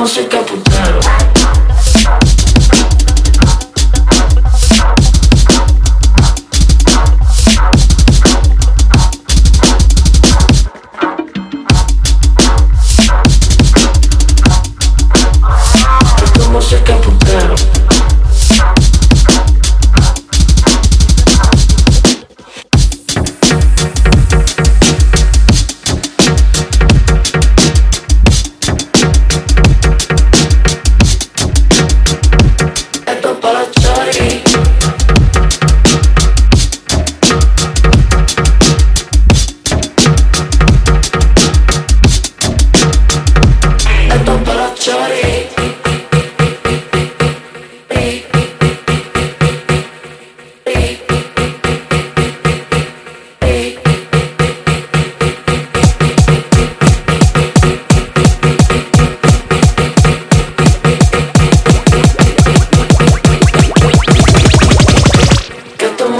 música putero. Música putero.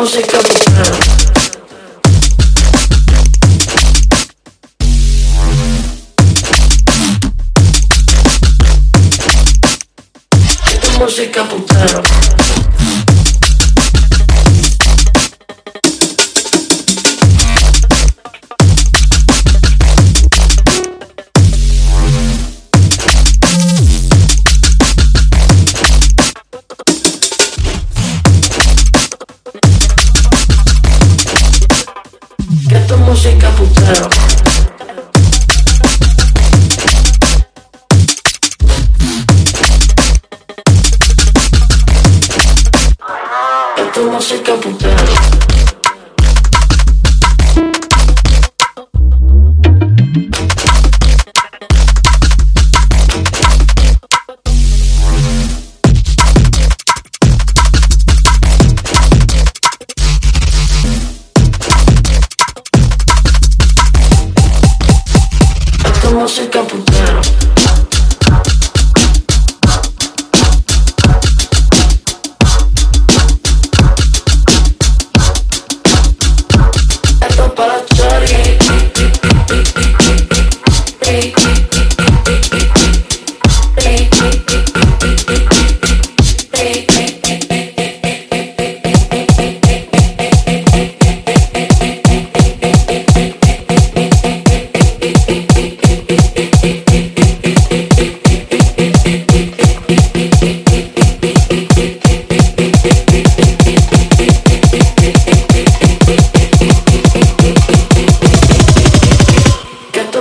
Música música putero. Que es música putero. Esto es música putero. Esto es música putero.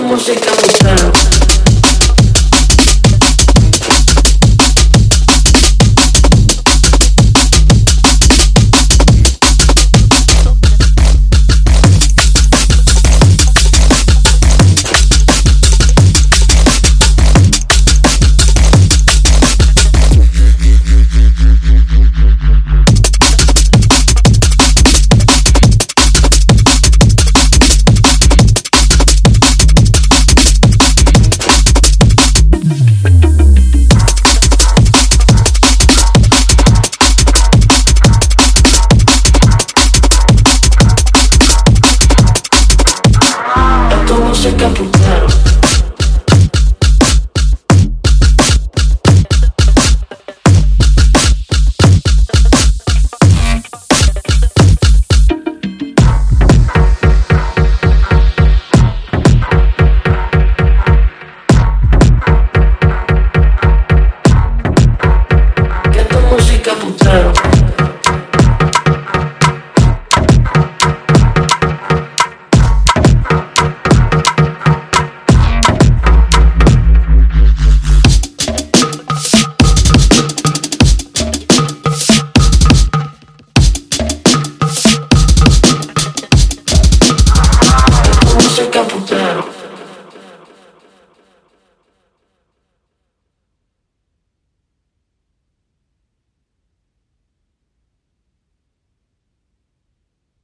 como se camuflan. home.